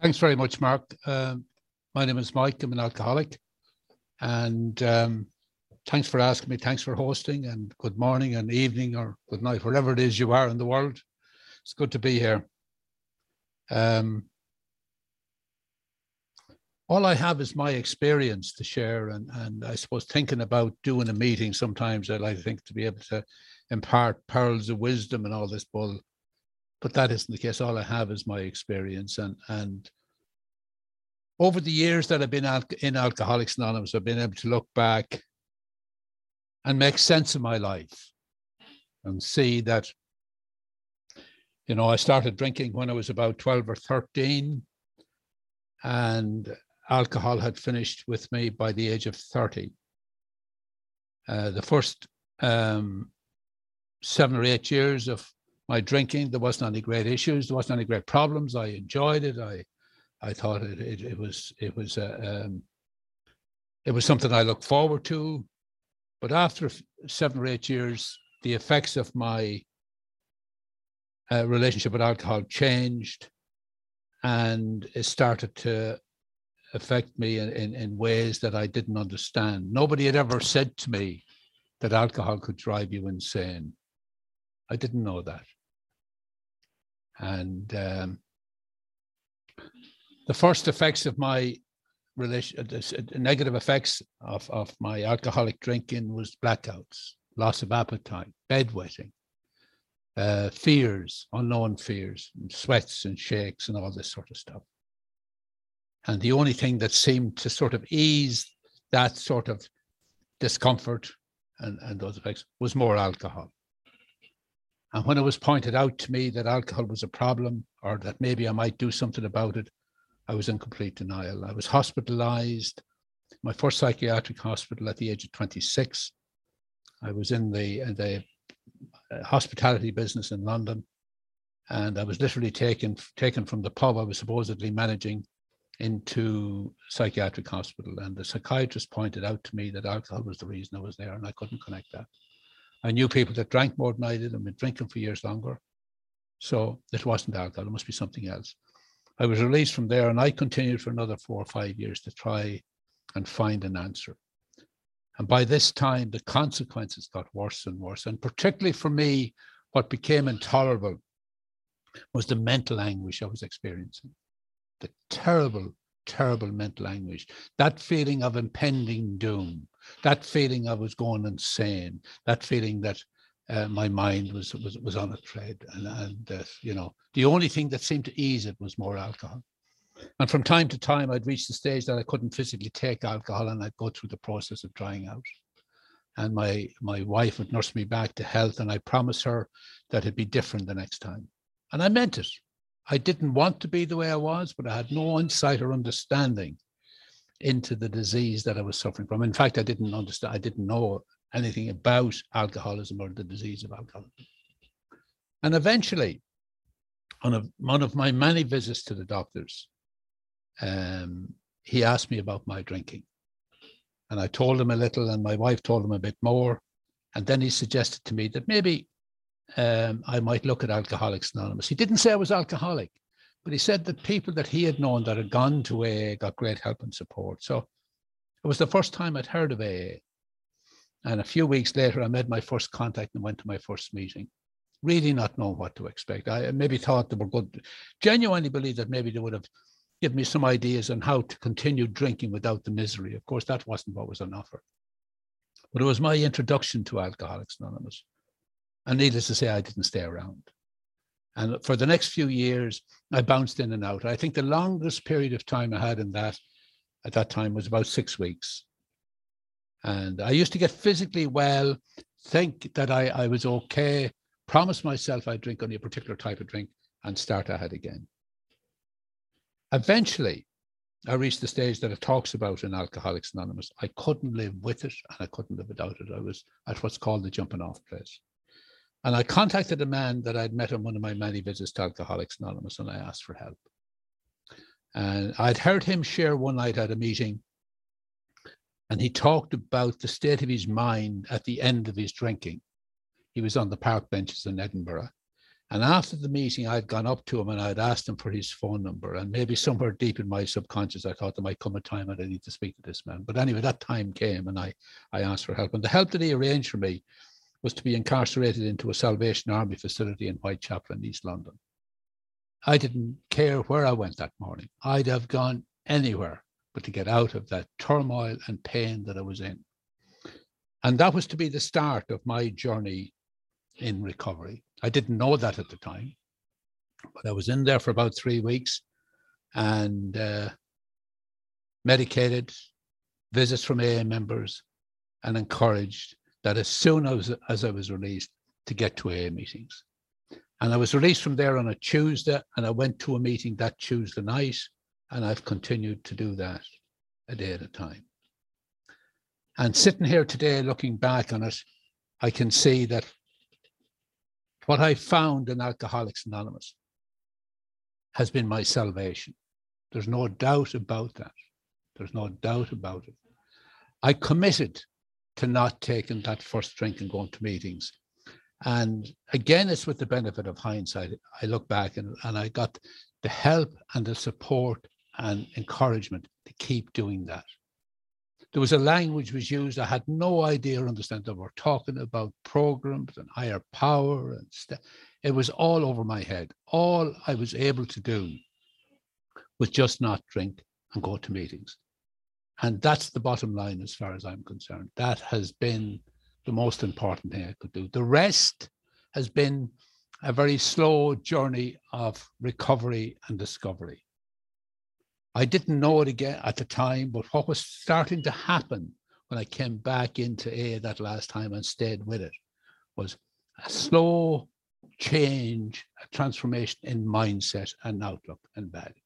Thanks very much, Mark. Um, my name is Mike. I'm an alcoholic. And um, thanks for asking me. Thanks for hosting. And good morning and evening or good night, wherever it is you are in the world. It's good to be here. Um, all I have is my experience to share. And, and I suppose thinking about doing a meeting, sometimes I like to think to be able to impart pearls of wisdom and all this bull but that isn't the case. All I have is my experience, and and over the years that I've been in Alcoholics Anonymous, I've been able to look back and make sense of my life, and see that. You know, I started drinking when I was about twelve or thirteen, and alcohol had finished with me by the age of thirty. Uh, the first um, seven or eight years of my drinking. There wasn't any great issues. There wasn't any great problems. I enjoyed it. I, I thought it, it, it was, it was, uh, um, it was something I looked forward to. But after seven or eight years, the effects of my uh, relationship with alcohol changed, and it started to affect me in, in, in ways that I didn't understand. Nobody had ever said to me that alcohol could drive you insane. I didn't know that. And um, the first effects of my relation, uh, uh, negative effects of, of my alcoholic drinking was blackouts, loss of appetite, bedwetting, uh, fears, unknown fears, and sweats and shakes and all this sort of stuff. And the only thing that seemed to sort of ease that sort of discomfort and, and those effects was more alcohol. And when it was pointed out to me that alcohol was a problem or that maybe I might do something about it, I was in complete denial. I was hospitalized, my first psychiatric hospital at the age of 26. I was in the, in the uh, hospitality business in London, and I was literally taken taken from the pub I was supposedly managing into psychiatric hospital. And the psychiatrist pointed out to me that alcohol was the reason I was there, and I couldn't connect that. I knew people that drank more than I did and been drinking for years longer. So it wasn't alcohol, it must be something else. I was released from there and I continued for another four or five years to try and find an answer. And by this time, the consequences got worse and worse. And particularly for me, what became intolerable was the mental anguish I was experiencing. The terrible, terrible mental anguish, that feeling of impending doom, that feeling I was going insane, that feeling that uh, my mind was, was was on a thread, and and uh, you know the only thing that seemed to ease it was more alcohol. And from time to time, I'd reach the stage that I couldn't physically take alcohol, and I'd go through the process of drying out. And my my wife would nurse me back to health, and I promised her that it'd be different the next time. And I meant it. I didn't want to be the way I was, but I had no insight or understanding into the disease that I was suffering from. In fact, I didn't understand, I didn't know anything about alcoholism or the disease of alcoholism. And eventually, on a, one of my many visits to the doctors, um, he asked me about my drinking. And I told him a little, and my wife told him a bit more. And then he suggested to me that maybe um, I might look at Alcoholics Anonymous. He didn't say I was alcoholic, but he said that people that he had known that had gone to AA got great help and support. So it was the first time I'd heard of AA. And a few weeks later, I made my first contact and went to my first meeting, really not knowing what to expect. I maybe thought they were good, genuinely believed that maybe they would have given me some ideas on how to continue drinking without the misery. Of course, that wasn't what was on offer. But it was my introduction to Alcoholics Anonymous. And needless to say, I didn't stay around. And for the next few years, I bounced in and out. I think the longest period of time I had in that at that time was about six weeks. And I used to get physically well, think that I, I was okay, promise myself I'd drink only a particular type of drink and start ahead again. Eventually, I reached the stage that it talks about in Alcoholics Anonymous. I couldn't live with it and I couldn't live without it. I was at what's called the jumping off place. And I contacted a man that I'd met on one of my many visits to Alcoholics Anonymous and I asked for help. And I'd heard him share one night at a meeting and he talked about the state of his mind at the end of his drinking. He was on the park benches in Edinburgh And after the meeting, I'd gone up to him and I'd asked him for his phone number. And maybe somewhere deep in my subconscious, I thought there might come a time that I need to speak to this man. But anyway, that time came and I, I asked for help. And the help that he arranged for me was to be incarcerated into a Salvation Army facility in Whitechapel in East London. I didn't care where I went that morning. I'd have gone anywhere but to get out of that turmoil and pain that I was in. And that was to be the start of my journey in recovery. I didn't know that at the time, but I was in there for about three weeks and uh, medicated, visits from AA members, and encouraged that as soon as, as I was released, to get to AA meetings. And I was released from there on a Tuesday, and I went to a meeting that Tuesday night, and I've continued to do that a day at a time. And sitting here today, looking back on it, I can see that what I found in Alcoholics Anonymous has been my salvation. There's no doubt about that. There's no doubt about it. I committed to not taking that first drink and going to meetings. And again, it's with the benefit of hindsight. I look back and, and I got the help and the support and encouragement to keep doing that there was a language was used I had no idea or understand that we're talking about programs and higher power and stuff. It was all over my head. All I was able to do was just not drink and go to meetings. And that's the bottom line as far as I'm concerned. That has been the most important thing I could do. The rest has been a very slow journey of recovery and discovery. I didn't know it again at the time, but what was starting to happen when I came back into A that last time and stayed with it was a slow change, a transformation in mindset and outlook and values.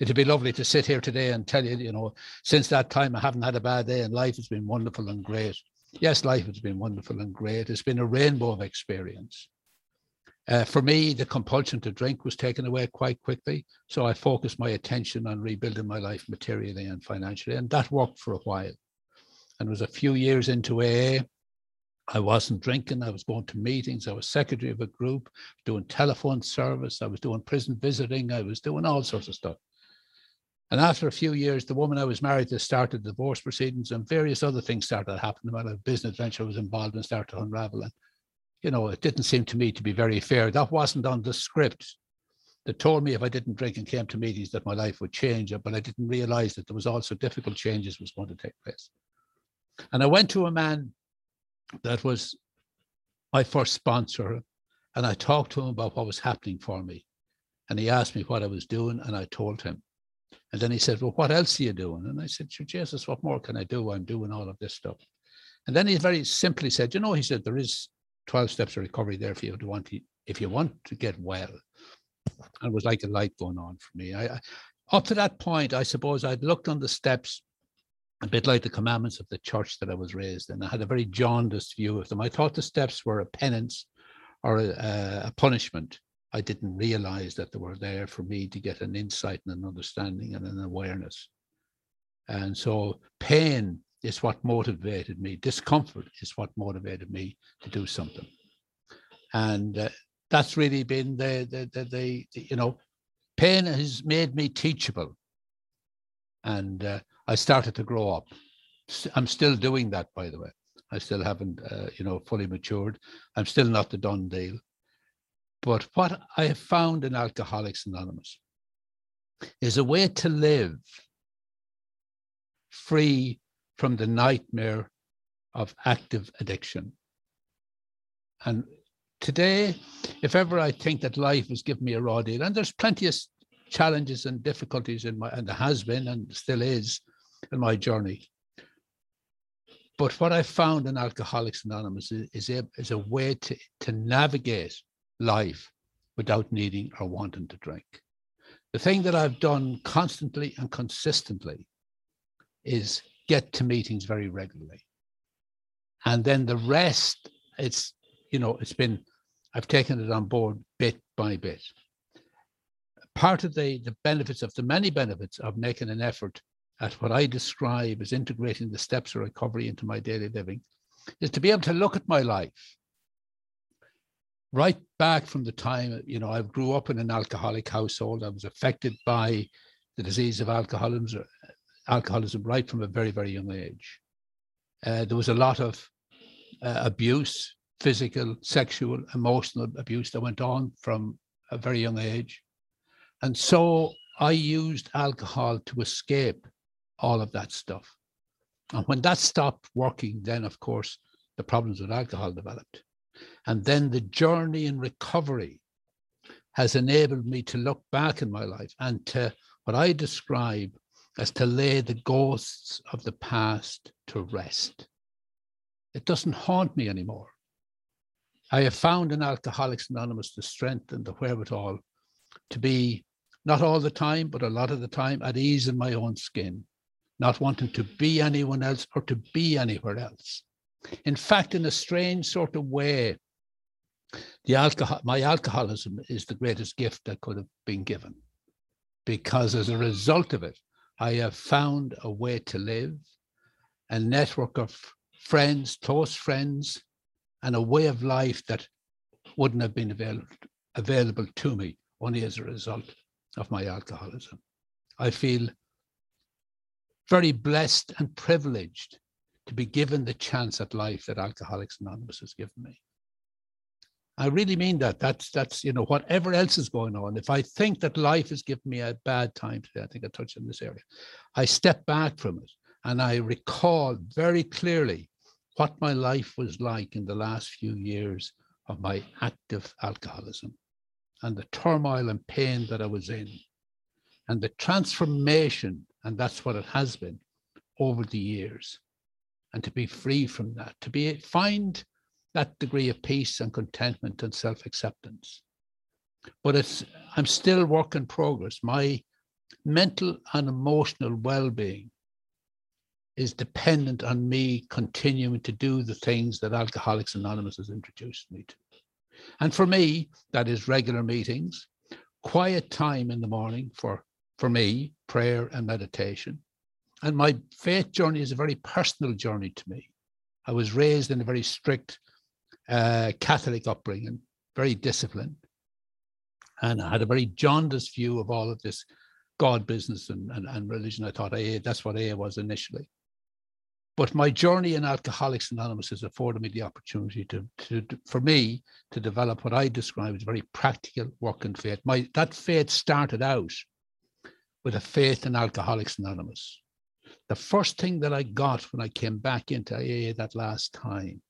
It'd be lovely to sit here today and tell you, you know, since that time I haven't had a bad day and life has been wonderful and great. Yes, life has been wonderful and great. It's been a rainbow of experience. Uh, for me, the compulsion to drink was taken away quite quickly. So I focused my attention on rebuilding my life materially and financially. And that worked for a while. And it was a few years into AA. I wasn't drinking. I was going to meetings. I was secretary of a group, doing telephone service. I was doing prison visiting. I was doing all sorts of stuff. And after a few years, the woman I was married to started divorce proceedings and various other things started happening. My business venture was involved and started to unravel. And you know, it didn't seem to me to be very fair. That wasn't on the script. They told me if I didn't drink and came to meetings that my life would change, but I didn't realize that there was also difficult changes was going to take place. And I went to a man that was my first sponsor, and I talked to him about what was happening for me. And he asked me what I was doing, and I told him. And then he said, Well, what else are you doing? And I said, Jesus, what more can I do? I'm doing all of this stuff. And then he very simply said, You know, he said, there is 12 steps of recovery there for you to want to, if you want to get well. And it was like a light going on for me. I, I, up to that point, I suppose I'd looked on the steps a bit like the commandments of the church that I was raised in. I had a very jaundiced view of them. I thought the steps were a penance or a, a punishment. I didn't realize that they were there for me to get an insight and an understanding and an awareness. And so pain is what motivated me. Discomfort is what motivated me to do something. And uh, that's really been the, the, the, the, the, you know, pain has made me teachable. And uh, I started to grow up. I'm still doing that, by the way. I still haven't, uh, you know, fully matured. I'm still not the done deal. But what I have found in Alcoholics Anonymous is a way to live free from the nightmare of active addiction. And today, if ever I think that life has given me a raw deal, and there's plenty of challenges and difficulties in my, and there has been and still is in my journey. But what I found in Alcoholics Anonymous is, is, a, is a way to, to navigate life without needing or wanting to drink. The thing that I've done constantly and consistently is get to meetings very regularly. And then the rest, it's, you know, it's been, I've taken it on board bit by bit. Part of the, the benefits of the many benefits of making an effort at what I describe as integrating the steps of recovery into my daily living is to be able to look at my life right back from the time, you know, I grew up in an alcoholic household. I was affected by the disease of alcoholism, alcoholism right from a very, very young age. Uh, there was a lot of uh, abuse, physical, sexual, emotional abuse that went on from a very young age. And so I used alcohol to escape all of that stuff. And when that stopped working, then of course the problems with alcohol developed. And then the journey in recovery has enabled me to look back in my life and to what I describe as to lay the ghosts of the past to rest. It doesn't haunt me anymore. I have found in Alcoholics Anonymous the strength and the wherewithal to be not all the time, but a lot of the time at ease in my own skin, not wanting to be anyone else or to be anywhere else. In fact, in a strange sort of way, the alcohol, my alcoholism is the greatest gift that could have been given, because as a result of it, I have found a way to live, a network of friends, close friends, and a way of life that wouldn't have been available available to me only as a result of my alcoholism. I feel very blessed and privileged to be given the chance at life that Alcoholics Anonymous has given me. I really mean that. That's that's you know whatever else is going on. If I think that life has given me a bad time today, I think I touched on this area. I step back from it and I recall very clearly what my life was like in the last few years of my active alcoholism and the turmoil and pain that I was in and the transformation, and that's what it has been over the years and to be free from that, to be find that degree of peace and contentment and self-acceptance. But it's I'm still work in progress. My mental and emotional well-being is dependent on me continuing to do the things that Alcoholics Anonymous has introduced me to. And for me, that is regular meetings, quiet time in the morning for, for me, prayer and meditation, and my faith journey is a very personal journey to me. I was raised in a very strict uh, Catholic upbringing, very disciplined, and I had a very jaundiced view of all of this God business and, and, and religion. I thought AA, that's what AA was initially. But my journey in Alcoholics Anonymous has afforded me the opportunity to, to, to, for me to develop what I describe as very practical work in faith. My that faith started out with a faith in Alcoholics Anonymous the first thing that I got when I came back into AA that last time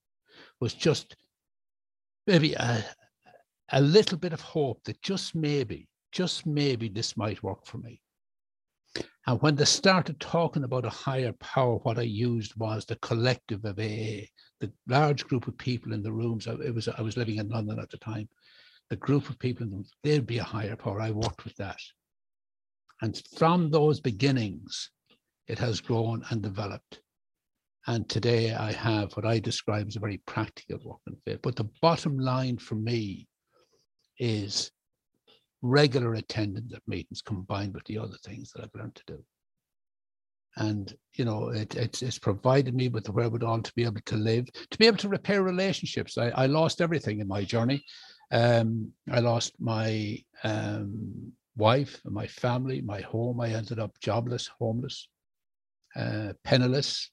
was just maybe a, a little bit of hope that just maybe, just maybe this might work for me. And when they started talking about a higher power, what I used was the collective of AA, the large group of people in the rooms. It was I was living in London at the time. The group of people in them, there'd be a higher power. I worked with that. And from those beginnings, it has grown and developed. And today I have what I describe as a very practical work in faith. But the bottom line for me is regular attendance at meetings combined with the other things that I've learned to do. And you know, it, it's it's provided me with the wherewithal to be able to live, to be able to repair relationships. I, I lost everything in my journey. Um, I lost my um, wife, and my family, my home. I ended up jobless, homeless. Uh, penniless.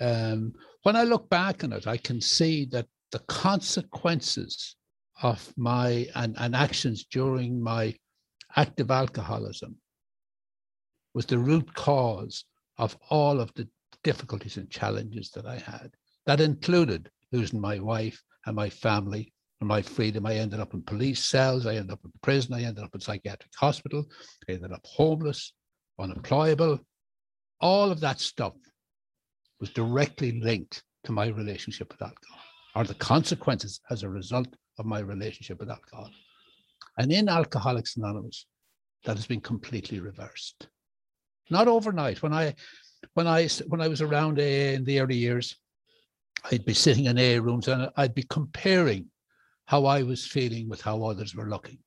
Um, when I look back on it, I can see that the consequences of my and, and actions during my active alcoholism was the root cause of all of the difficulties and challenges that I had. That included losing my wife and my family and my freedom. I ended up in police cells. I ended up in prison. I ended up in psychiatric hospital. I ended up homeless, unemployable, all of that stuff was directly linked to my relationship with alcohol or the consequences as a result of my relationship with alcohol. And in Alcoholics Anonymous, that has been completely reversed. Not overnight. When I when I when I was around AA in the early years, I'd be sitting in AA rooms and I'd be comparing how I was feeling with how others were looking.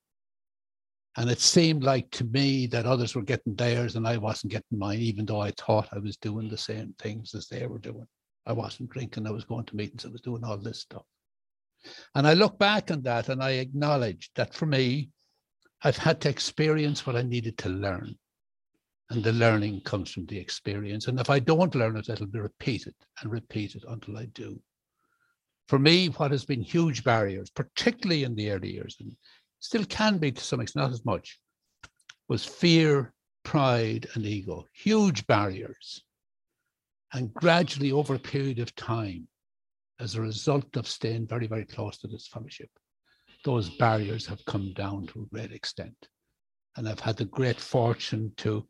And it seemed like to me that others were getting theirs and I wasn't getting mine, even though I thought I was doing the same things as they were doing. I wasn't drinking, I was going to meetings, I was doing all this stuff. And I look back on that and I acknowledge that for me, I've had to experience what I needed to learn. And the learning comes from the experience. And if I don't learn it, it'll be repeated and repeated until I do. For me, what has been huge barriers, particularly in the early years, and still can be to some extent, not as much, was fear, pride, and ego. Huge barriers. And gradually, over a period of time, as a result of staying very, very close to this fellowship, those barriers have come down to a great extent. And I've had the great fortune to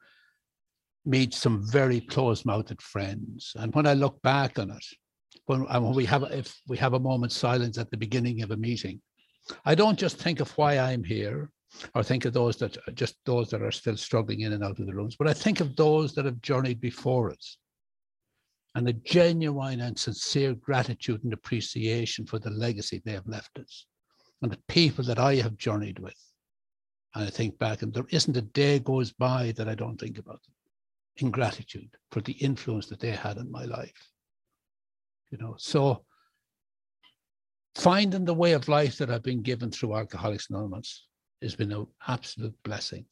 meet some very close-mouthed friends. And when I look back on it, when, when we have if we have a moment's silence at the beginning of a meeting, I don't just think of why I'm here or think of those that just those that are still struggling in and out of the rooms, but I think of those that have journeyed before us and a genuine and sincere gratitude and appreciation for the legacy they have left us and the people that I have journeyed with. And I think back, and there isn't a day goes by that I don't think about them in gratitude for the influence that they had in my life. You know, so finding the way of life that I've been given through Alcoholics Anonymous has been an absolute blessing.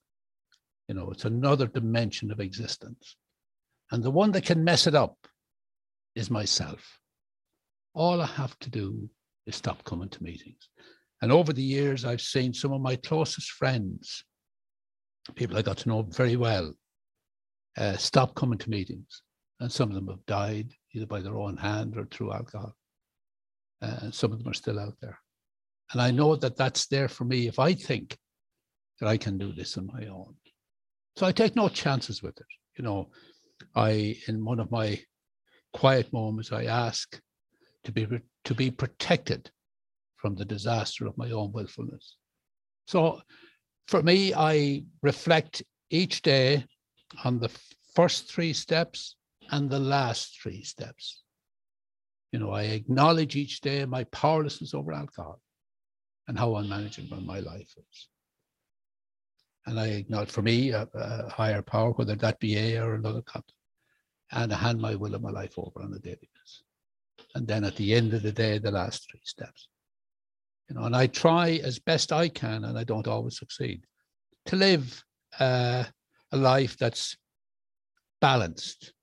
You know, it's another dimension of existence. And the one that can mess it up is myself. All I have to do is stop coming to meetings. And over the years, I've seen some of my closest friends, people I got to know very well, uh, stop coming to meetings. And some of them have died either by their own hand or through alcohol. Uh, some of them are still out there. And I know that that's there for me if I think that I can do this on my own. So I take no chances with it. You know, I, in one of my quiet moments, I ask to be, to be protected from the disaster of my own willfulness. So for me, I reflect each day on the first three steps and the last three steps. You know, I acknowledge each day my powerlessness over alcohol and how unmanageable my life is. And I acknowledge for me a, a higher power, whether that be A or another concept, and I hand my will of my life over on a daily basis. And then at the end of the day, the last three steps you know, and I try as best I can, and I don't always succeed, to live uh, a life that's balanced.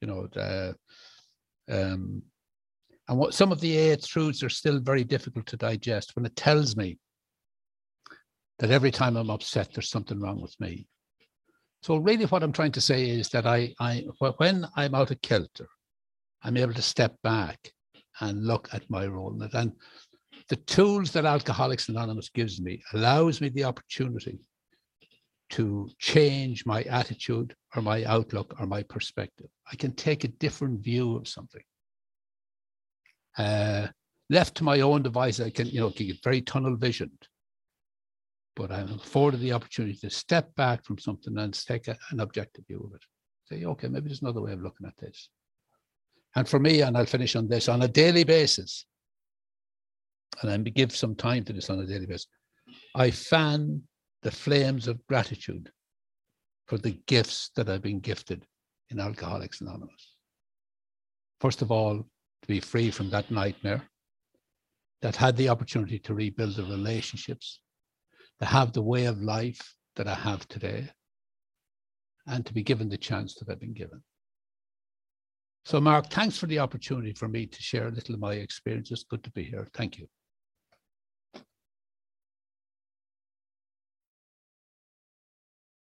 You know, um, and what some of the eight truths are still very difficult to digest when it tells me that every time I'm upset, there's something wrong with me. So really, what I'm trying to say is that I, I when I'm out of kilter, I'm able to step back and look at my role in it. And the tools that Alcoholics Anonymous gives me allows me the opportunity to change my attitude or my outlook or my perspective. I can take a different view of something. Uh, left to my own device, I can, you know, get very tunnel visioned. But I'm afforded the opportunity to step back from something and take a, an objective view of it. Say, okay, maybe there's another way of looking at this. And for me, and I'll finish on this, on a daily basis, and I give some time to this on a daily basis, I fan the flames of gratitude for the gifts that I've been gifted in Alcoholics Anonymous. First of all, to be free from that nightmare, that had the opportunity to rebuild the relationships, to have the way of life that I have today, and to be given the chance that I've been given. So, Mark, thanks for the opportunity for me to share a little of my experience. It's good to be here. Thank you.